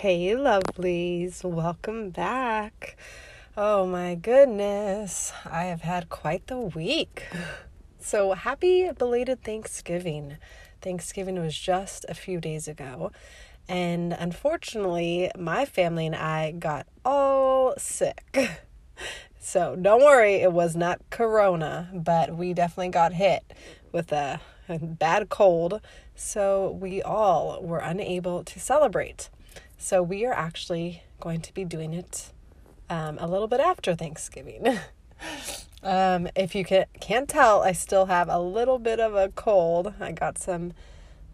Hey, lovelies, welcome back. Oh my goodness, I have had quite the week. So, happy belated Thanksgiving. Thanksgiving was just a few days ago, and unfortunately, my family and I got all sick. So, don't worry, it was not corona, but we definitely got hit with a, bad cold. So, we all were unable to celebrate. So we are actually going to be doing it um, a little bit after Thanksgiving. um, if you can, can't tell, I still have a little bit of a cold. I got some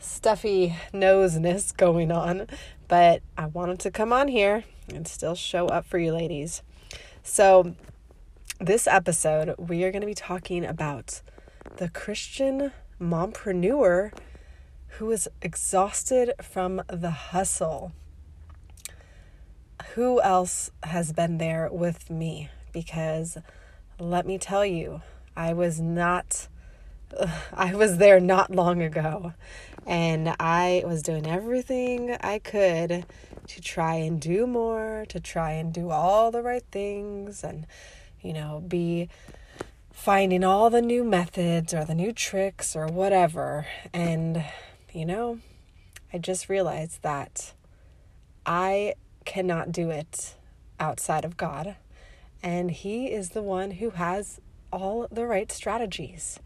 stuffy noseness going on, but I wanted to come on here and still show up for you ladies. So, this episode, we are going to be talking about the Christian mompreneur who is exhausted from the hustle who else has been there with me? Because let me tell you, I was not, I was there not long ago. And I was doing everything I could to try and do more, to try and do all the right things, and, you know, be finding all the new methods or the new tricks or whatever. And, you know, I just realized that I cannot do it outside of God. And He is the one who has all the right strategies.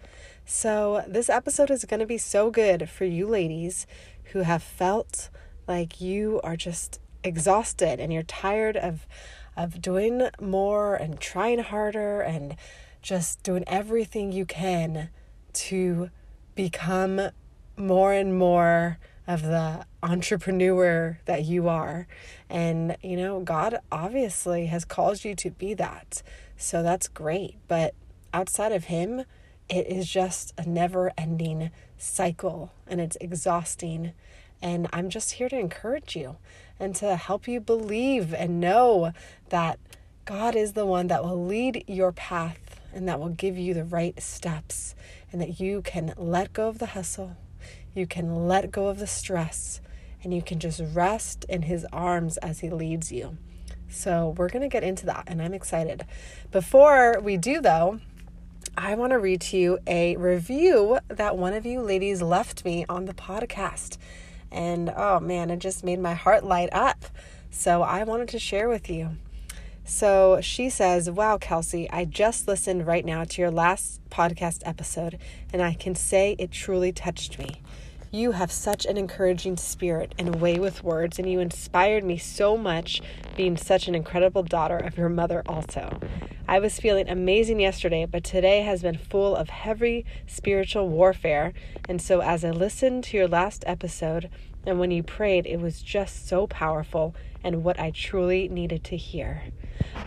So, this episode is going to be so good for you ladies who have felt like you are just exhausted and you're tired of of doing more and trying harder and just doing everything you can to become more and more of the entrepreneur that you are. And, you know, God obviously has called you to be that. So that's great. But outside of Him, it is just a never ending cycle and it's exhausting. And I'm just here to encourage you and to help you believe and know that God is the one that will lead your path and that will give you the right steps and that you can let go of the hustle you can let go of the stress and you can just rest in His arms as He leads you. So, we're going to get into that, and I'm excited. Before we do, though, I want to read to you a review that one of you ladies left me on the podcast. And oh man, it just made my heart light up. So, I wanted to share with you. So she says, Wow, Kelsey, I just listened right now to your last podcast episode, and I can say it truly touched me. You have such an encouraging spirit and way with words, and you inspired me so much being such an incredible daughter of your mother, also. I was feeling amazing yesterday, but today has been full of heavy spiritual warfare. And so, as I listened to your last episode and when you prayed, it was just so powerful and what I truly needed to hear.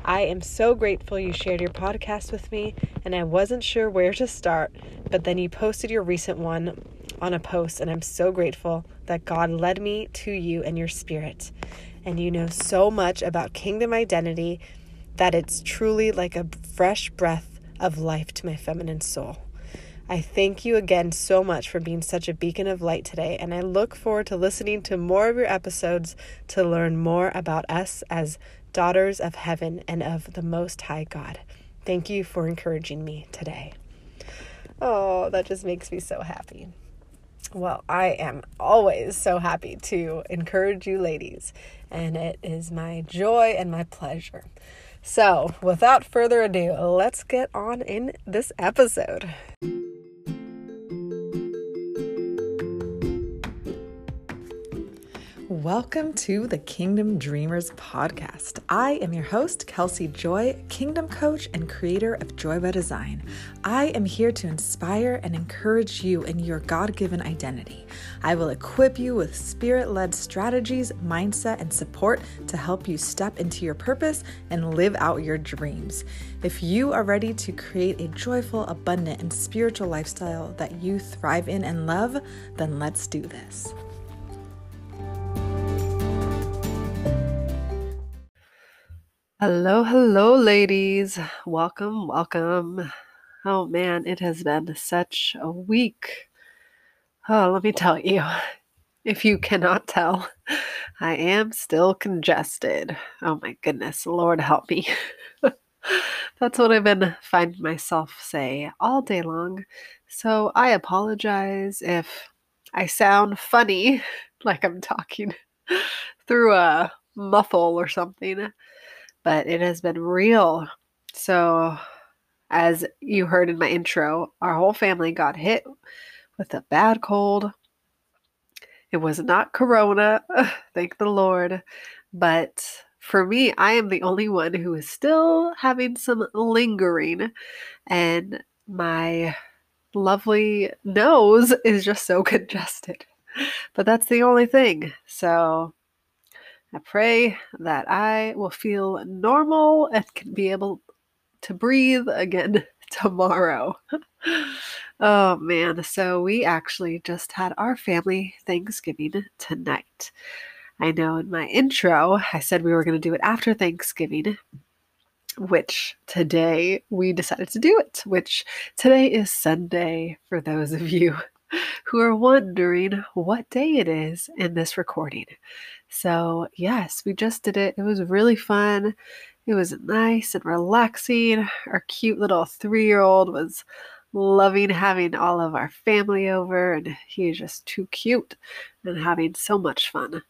I am so grateful you shared your podcast with me, and I wasn't sure where to start, but then you posted your recent one on a post, and I'm so grateful that God led me to you and your spirit. And you know so much about kingdom identity that it's truly like a fresh breath of life to my feminine soul. I thank you again so much for being such a beacon of light today, and I look forward to listening to more of your episodes to learn more about us as daughters of heaven and of the Most High God. Thank you for encouraging me today. Oh, that just makes me so happy. Well, I am always so happy to encourage you ladies, and it is my joy and my pleasure. So, without further ado, let's get on in this episode. Welcome to the Kingdom Dreamers podcast. I am your host, Kelsey Joy, Kingdom Coach and creator of Joy by Design. I am here to inspire and encourage you in your God given identity. I will equip you with spirit led strategies, mindset, and support to help you step into your purpose and live out your dreams. If you are ready to create a joyful, abundant, and spiritual lifestyle that you thrive in and love, then let's do this. Hello, hello, ladies. Welcome, welcome. Oh man, it has been such a week. Oh, let me tell you, if you cannot tell, I am still congested. Oh my goodness, Lord help me. That's what I've been finding myself say all day long. So I apologize if I sound funny, like I'm talking through a muffle or something, but it has been real. So, as you heard in my intro, our whole family got hit with a bad cold. It was not corona, thank the Lord, but for me, I am the only one who is still having some lingering, and my lovely nose is just so congested. But that's the only thing. So I pray that I will feel normal and can be able to breathe again tomorrow. oh man, so we actually just had our family Thanksgiving tonight. I know in my intro, I said we were going to do it after Thanksgiving, which today we decided to do it, which today is Sunday for those of you who are wondering what day it is in this recording. So, yes, we just did it. It was really fun. It was nice and relaxing. Our cute little three year old was loving having all of our family over, and he just too cute and having so much fun.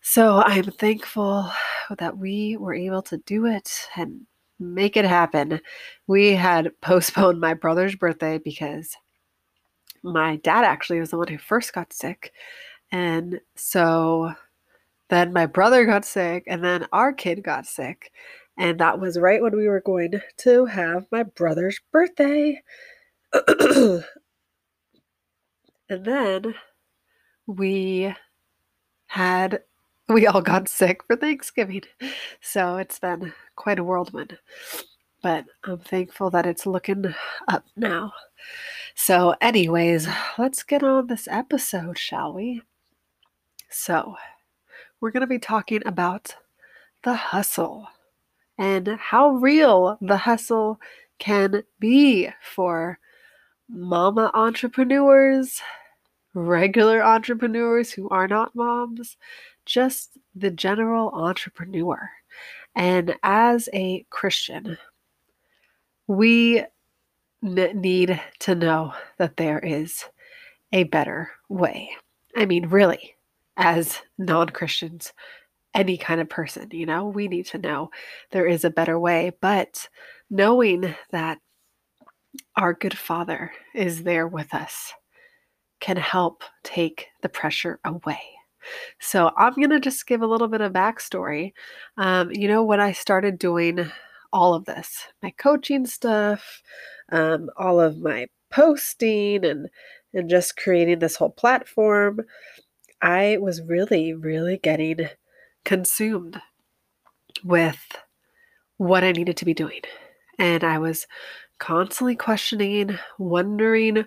So I'm thankful that we were able to do it and make it happen. We had postponed my brother's birthday because my dad actually was the one who first got sick. And so then my brother got sick, and then our kid got sick. And that was right when we were going to have my brother's birthday. and then we had we all got sick for Thanksgiving. So it's been quite a whirlwind. But I'm thankful that it's looking up now. So, anyways, let's get on this episode, shall we? So, we're going to be talking about the hustle and how real the hustle can be for mama entrepreneurs, regular entrepreneurs who are not moms, just the general entrepreneur. And as a Christian, we need to know that there is a better way. I mean, really, as non Christians, any kind of person, you know, we need to know there is a better way. But knowing that our good Father is there with us can help take the pressure away. So, I'm going to just give a little bit of backstory. Um, you know, when I started doing all of this, my coaching stuff, um, all of my posting, and and just creating this whole platform, I was really, really getting consumed with what I needed to be doing. And I was constantly questioning, wondering,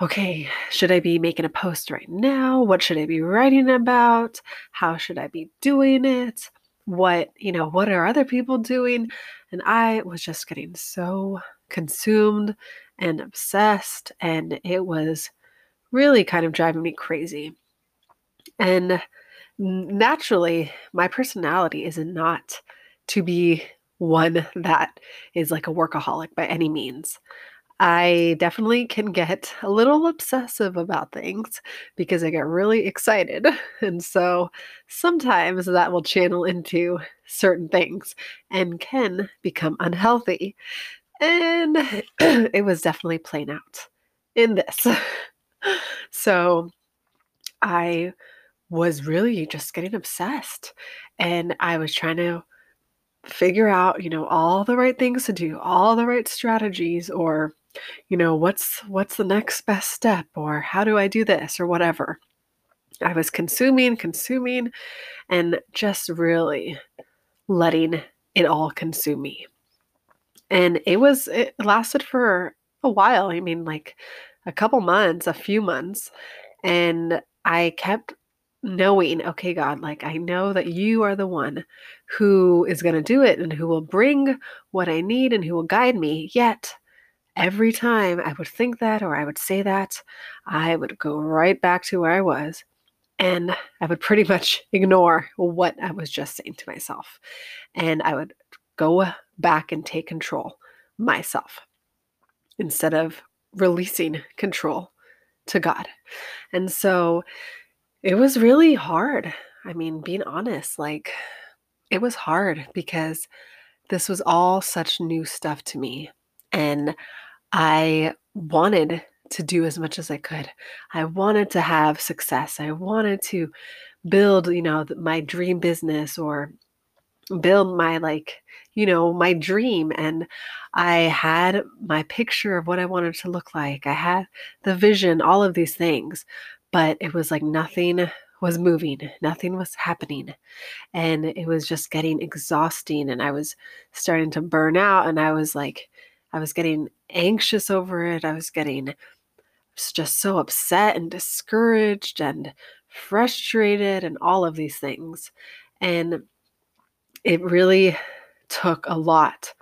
okay, should I be making a post right now? What should I be writing about? How should I be doing it? What, you know, what are other people doing? And I was just getting so consumed and obsessed, and it was really kind of driving me crazy. And naturally, my personality is not to be one that is like a workaholic by any means. I definitely can get a little obsessive about things because I get really excited. And so sometimes that will channel into certain things and can become unhealthy. And it was definitely playing out in this. so I was really just getting obsessed and I was trying to figure out, you know, all the right things to do, all the right strategies or you know what's what's the next best step? Or how do i do this? or whatever. I was consuming consuming and just really letting it all consume me. And it was it lasted for a while i mean like a couple months a few months and i kept knowing okay god like i know that you are the one who is going to do it and who will bring what i need and who will guide me yet every time I would think that or I would say that, I would go right back to where I was And I would pretty much ignore what I was just saying to myself. And I would go back and take control myself instead of releasing control to God. And so it was really hard. I mean, being honest, like it was hard because this was all such new stuff to me. And I wanted to do as much as I could. I wanted to have success. I wanted to build, you know, my dream business or build my like, you know, my dream and I had my picture of what I wanted to look like. I had the vision, all of these things, but it was like nothing was moving, nothing was happening. And it was just getting exhausting. And I was starting to burn out. And I was like, I was getting anxious over it. I was getting just so upset and discouraged and frustrated and all of these things. And it really took a lot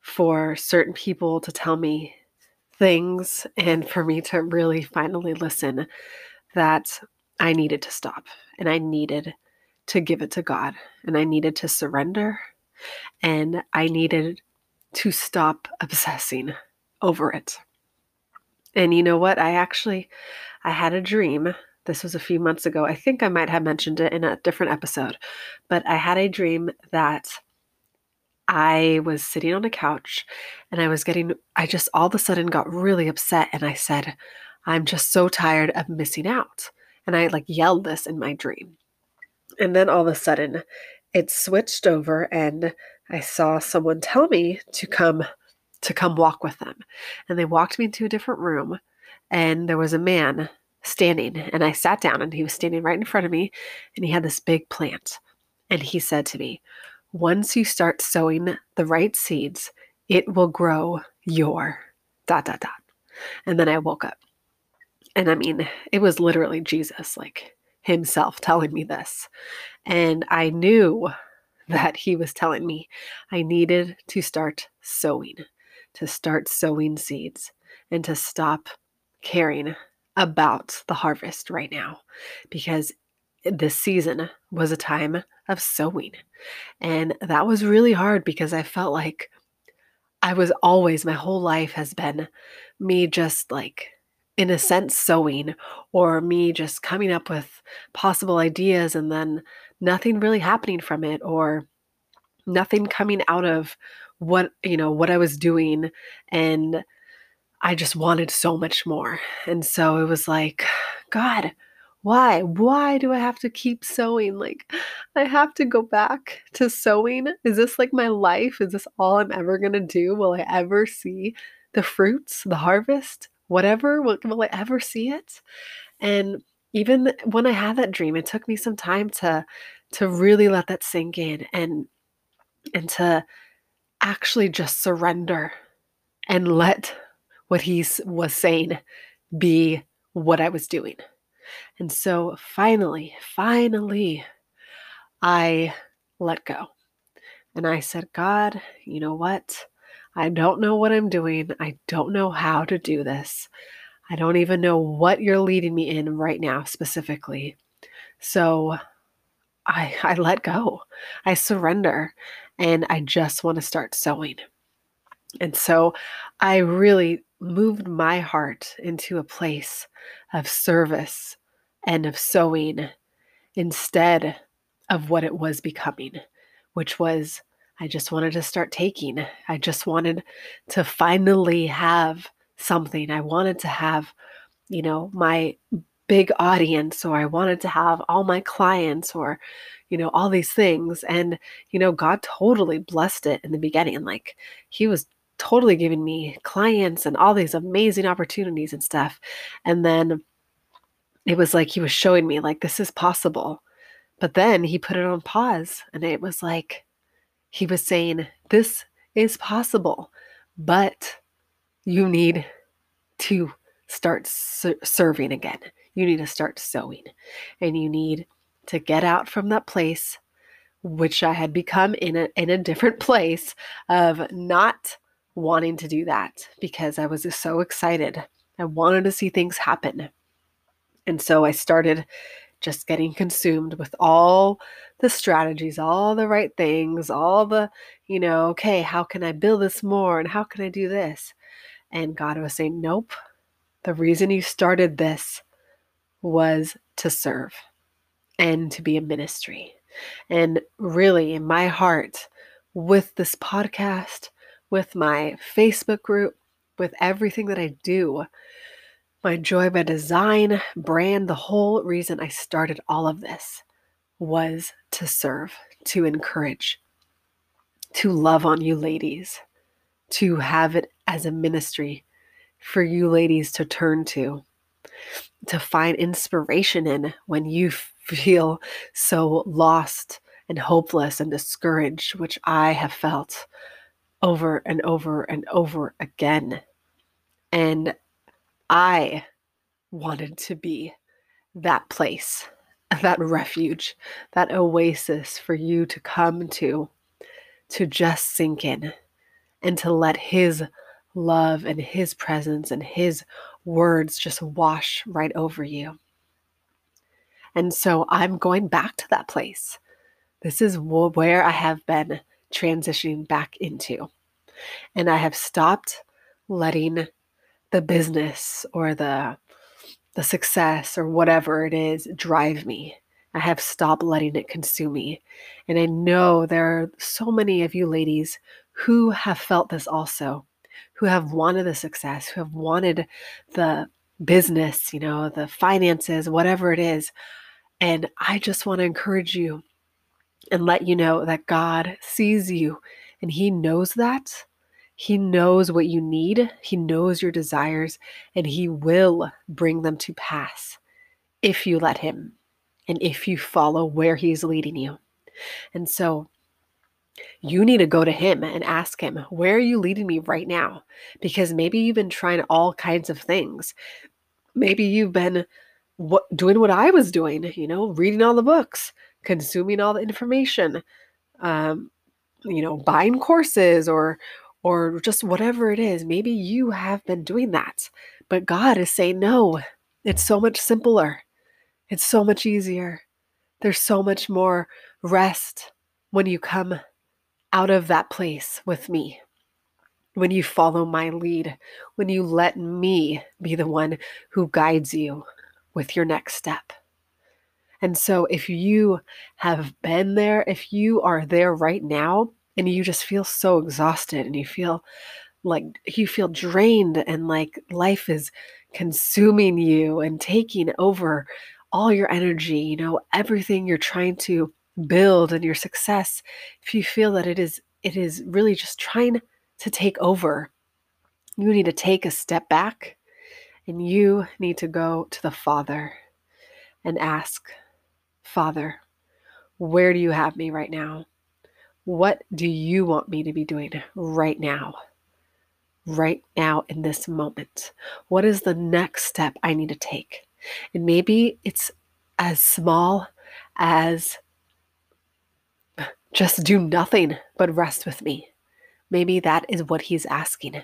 for certain people to tell me things and for me to really finally listen that I needed to stop and I needed to give it to God and I needed to surrender and I needed to stop obsessing over it. And you know what? I actually I had a dream. This was a few months ago. I think I might have mentioned it in a different episode, but I had a dream that I was sitting on a couch and I was getting I just all of a sudden got really upset and I said, "I'm just so tired of missing out." And I like yelled this in my dream. And then all of a sudden, it switched over and I saw someone tell me to come to come walk with them. And they walked me into a different room and there was a man standing and I sat down and he was standing right in front of me and he had this big plant. And he said to me, "Once you start sowing the right seeds, it will grow your dot dot dot." And then I woke up. And I mean, it was literally Jesus, like himself, telling me this. And I knew that he was telling me I needed to start sowing, to start sowing seeds, and to stop caring about the harvest right now because this season was a time of sowing. And that was really hard because I felt like I was always, my whole life has been me just like in a sense sowing or me just coming up with possible ideas and then nothing really happening from it or nothing coming out of what you know what I was doing and I just wanted so much more. And so it was like god why why do I have to keep sowing? like I have to go back to sowing. is this like my life is this all I'm ever going to do will I ever see the fruits the harvest whatever will, will i ever see it? And even when i had that dream it took me some time to to really let that sink in and and to actually just surrender and let what he was saying be what i was doing. And so finally finally i let go. And i said god you know what I don't know what I'm doing. I don't know how to do this. I don't even know what you're leading me in right now specifically. So I I let go. I surrender and I just want to start sowing. And so I really moved my heart into a place of service and of sowing instead of what it was becoming, which was I just wanted to start taking. I just wanted to finally have something. I wanted to have, you know, my big audience, or I wanted to have all my clients, or, you know, all these things. And, you know, God totally blessed it in the beginning. Like, He was totally giving me clients and all these amazing opportunities and stuff. And then it was like He was showing me, like, this is possible. But then He put it on pause, and it was like, he was saying, This is possible, but you need to start ser- serving again. You need to start sowing, and you need to get out from that place, which I had become in a, in a different place of not wanting to do that because I was so excited. I wanted to see things happen. And so I started just getting consumed with all the strategies, all the right things, all the, you know, okay, how can I build this more and how can I do this? And God was saying, nope. The reason you started this was to serve and to be a ministry. And really, in my heart, with this podcast, with my Facebook group, with everything that I do, my joy by design brand, the whole reason I started all of this was to serve, to encourage, to love on you ladies, to have it as a ministry for you ladies to turn to, to find inspiration in when you feel so lost and hopeless and discouraged, which I have felt over and over and over again. And I wanted to be that place, that refuge, that oasis for you to come to, to just sink in and to let His love and His presence and His words just wash right over you. And so I'm going back to that place. This is where I have been transitioning back into. And I have stopped letting the business or the the success or whatever it is drive me. I have stopped letting it consume me. And I know there are so many of you ladies who have felt this also, who have wanted the success, who have wanted the business, you know, the finances, whatever it is. And I just want to encourage you and let you know that God sees you and He knows that. He knows what you need, He knows your desires, and He will bring them to pass if you let Him and if you follow where He's leading you. And so, you need to go to him and ask him, Where are you leading me right now? Because maybe you've been trying all kinds of things. Maybe you've been what, doing what I was doing, you know, reading all the books, consuming all the information, um, you know, buying courses or or just whatever it is. Maybe you have been doing that, but God is saying no. It's so much simpler. It's so much easier. There's so much more rest when you come out of that place with me. When you follow my lead, when you let me be the one who guides you with your next step. And so, if you have been there, if you are there right now and you just feel so exhausted and you feel like you feel drained and like life is consuming you and taking over all your energy, you know, everything you're trying to build and your success, if you feel that it is it is really just trying to take over, you need to take a step back and you need to go to the Father and ask, Father, where do you have me right now? What do you want me to be doing right now? Right now, in this moment? What is the next step I need to take? And maybe it's as small as just do nothing but rest with me. Maybe that is what he's asking.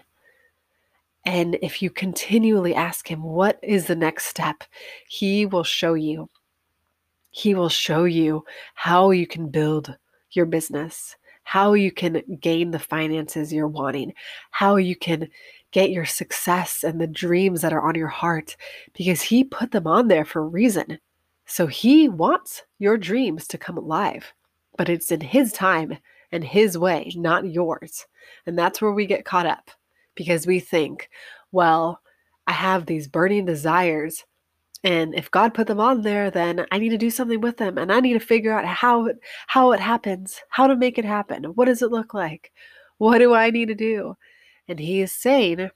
And if you continually ask him, what is the next step? He will show you. He will show you how you can build your business, how you can gain the finances you're wanting, how you can get your success and the dreams that are on your heart, because he put them on there for a reason. So he wants your dreams to come alive, but it's in his time and his way, not yours. And that's where we get caught up because we think, well, I have these burning desires. And if God put them on there, then I need to do something with them and I need to figure out how it, how it happens, how to make it happen. What does it look like? What do I need to do? And he is saying,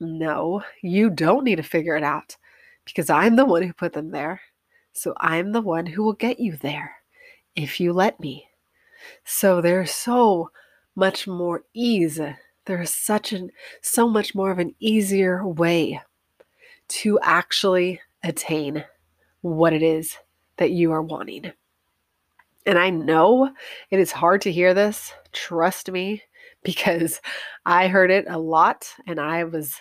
no, you don't need to figure it out because I'm the one who put them there. So I'm the one who will get you there if you let me. So there's so much more ease there is such an so much more of an easier way to actually attain what it is that you are wanting. And I know it is hard to hear this, trust me, because I heard it a lot and I was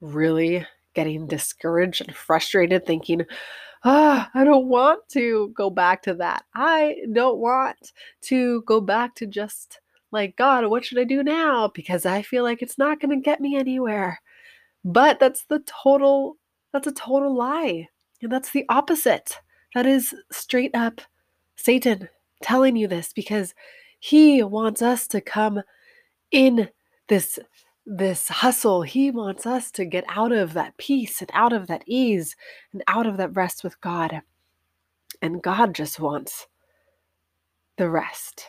really getting discouraged and frustrated thinking, ah, I don't want to go back to that. I don't want to go back to just like, God, what should I do now? Because I feel like it's not going to get me anywhere. But that's the total, that's a total lie. And that's the opposite. That is straight up Satan telling you this because he wants us to come in this this hustle. He wants us to get out of that peace and out of that ease and out of that rest with God. And God just wants the rest.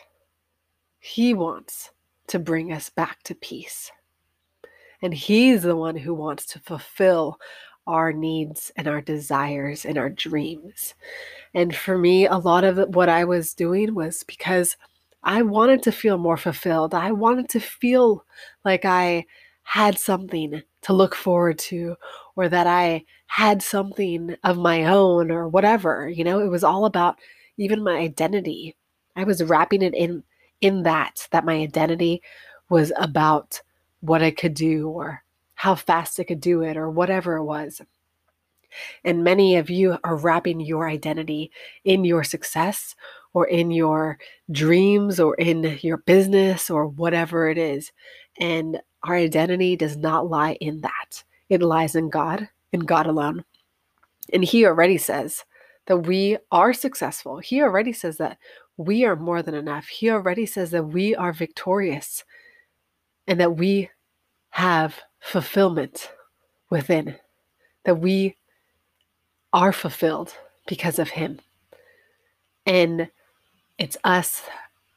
He wants to bring us back to peace. And He's the one who wants to fulfill our needs and our desires and our dreams. And for me, a lot of what I was doing was because I wanted to feel more fulfilled. I wanted to feel like I had something to look forward to or that I had something of my own or whatever. You know, it was all about even my identity. I was wrapping it in in that that my identity was about what I could do or how fast it could do it or whatever it was. And many of you are wrapping your identity in your success or in your dreams or in your business or whatever it is. And our identity does not lie in that, it lies in God, in God alone. And He already says that we are successful. He already says that we are more than enough. He already says that we are victorious and that we have fulfillment within, that we are fulfilled because of Him. And it's us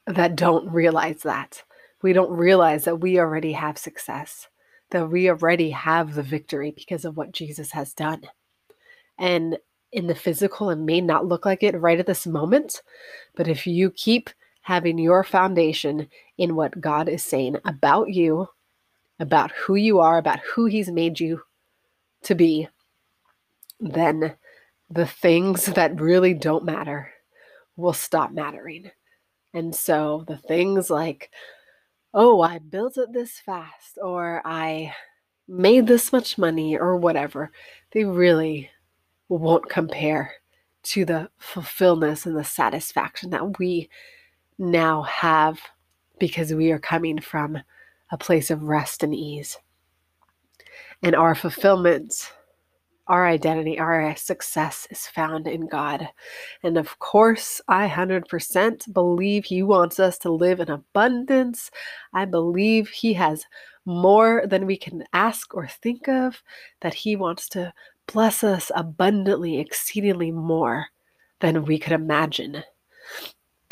that don't realize that. We don't realize that we already have success, that we already have the victory because of what Jesus has done. And in the physical, it may not look like it right at this moment, but if you keep having your foundation in what God is saying about you, about who you are, about who He's made you to be, then the things that really don't matter will stop mattering. And so the things like, oh, I built it this fast, or I made this much money, or whatever, they really won't compare to the fulfillment and the satisfaction that we now have because we are coming from a place of rest and ease. And our fulfillment our identity, our success is found in God. And of course, I 100% believe He wants us to live in abundance. I believe He has more than we can ask or think of, that He wants to bless us abundantly, exceedingly more than we could imagine.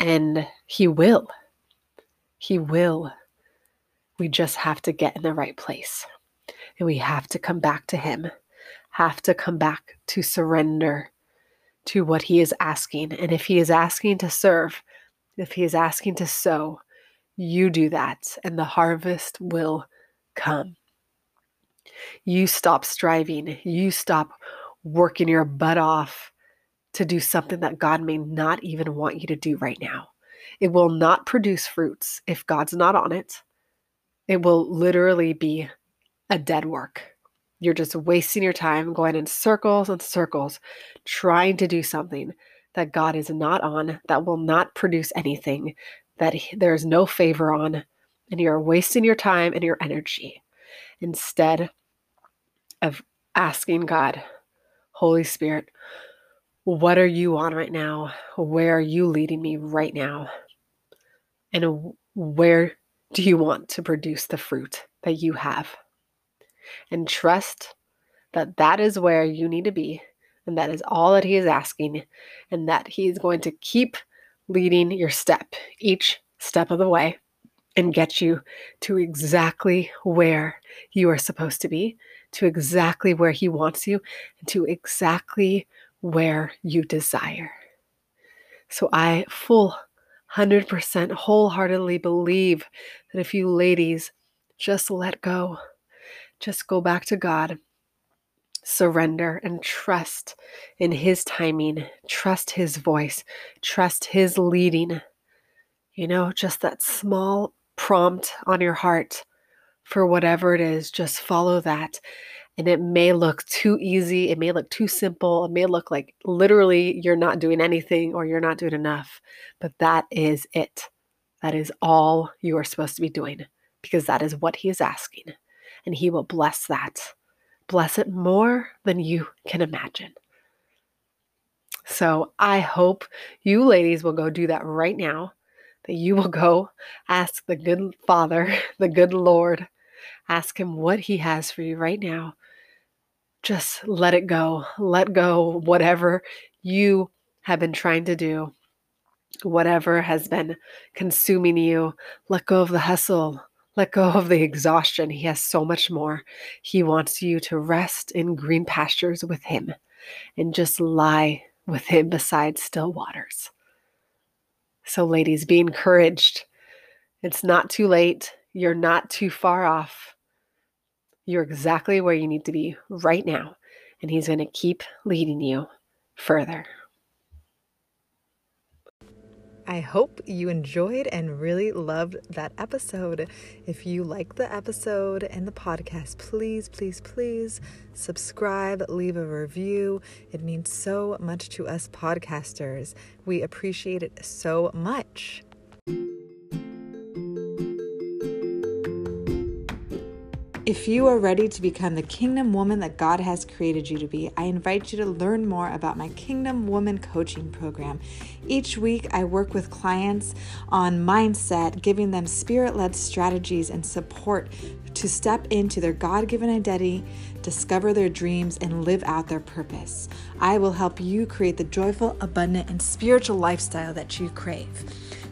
And He will. He will. We just have to get in the right place. And we have to come back to Him have to come back to surrender to what He is asking. And if He is asking to serve, if He is asking to sow, you do that, and the harvest will come. You stop striving, you stop working your butt off to do something that God may not even want you to do right now. It will not produce fruits if God's not on it. It will literally be a dead work. You're just wasting your time going in circles and circles trying to do something that God is not on, that will not produce anything, that there is no favor on, and you're wasting your time and your energy instead of asking God, Holy Spirit, what are you on right now? Where are you leading me right now? And where do you want to produce the fruit that you have? and trust that that is where you need to be and that is all that he is asking and that he is going to keep leading your step each step of the way and get you to exactly where you are supposed to be to exactly where he wants you and to exactly where you desire so i full 100% wholeheartedly believe that if you ladies just let go just go back to God, surrender, and trust in His timing, trust His voice, trust His leading. You know, just that small prompt on your heart for whatever it is, just follow that And it may look too easy, it may look too simple, it may look like literally you're not doing anything or you're not doing enough, but that is it. That is all you are supposed to be doing because that is what He is asking. And He will bless that. Bless it more than you can imagine. So I hope you ladies will go do that right now, that you will go ask the good Father, the good Lord, ask Him what He has for you right now just let it go. Let go whatever you have been trying to do, whatever has been consuming you. Let go of the hustle. Let go of the exhaustion. He has so much more. He wants you to rest in green pastures with Him and just lie with Him beside still waters. So, ladies, be encouraged. It's not too late. You're not too far off. You're exactly where you need to be right now, and He's going to keep leading you further. I hope you enjoyed and really loved that episode. If you like the episode and the podcast, please, please, please subscribe, leave a review. It means so much to us podcasters. We appreciate it so much. If you are ready to become the kingdom woman that God has created you to be, I invite you to learn more about my Kingdom Woman Coaching Program. Each week, I work with clients on mindset, giving them spirit led strategies and support to step into their God given identity, discover their dreams, and live out their purpose. I will help you create the joyful, abundant, and spiritual lifestyle that you crave.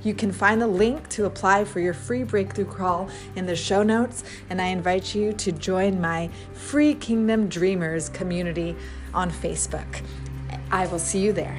You can find the link to apply for your free breakthrough crawl in the show notes, and I invite you to join my free Kingdom Dreamers community on Facebook. I will see you there.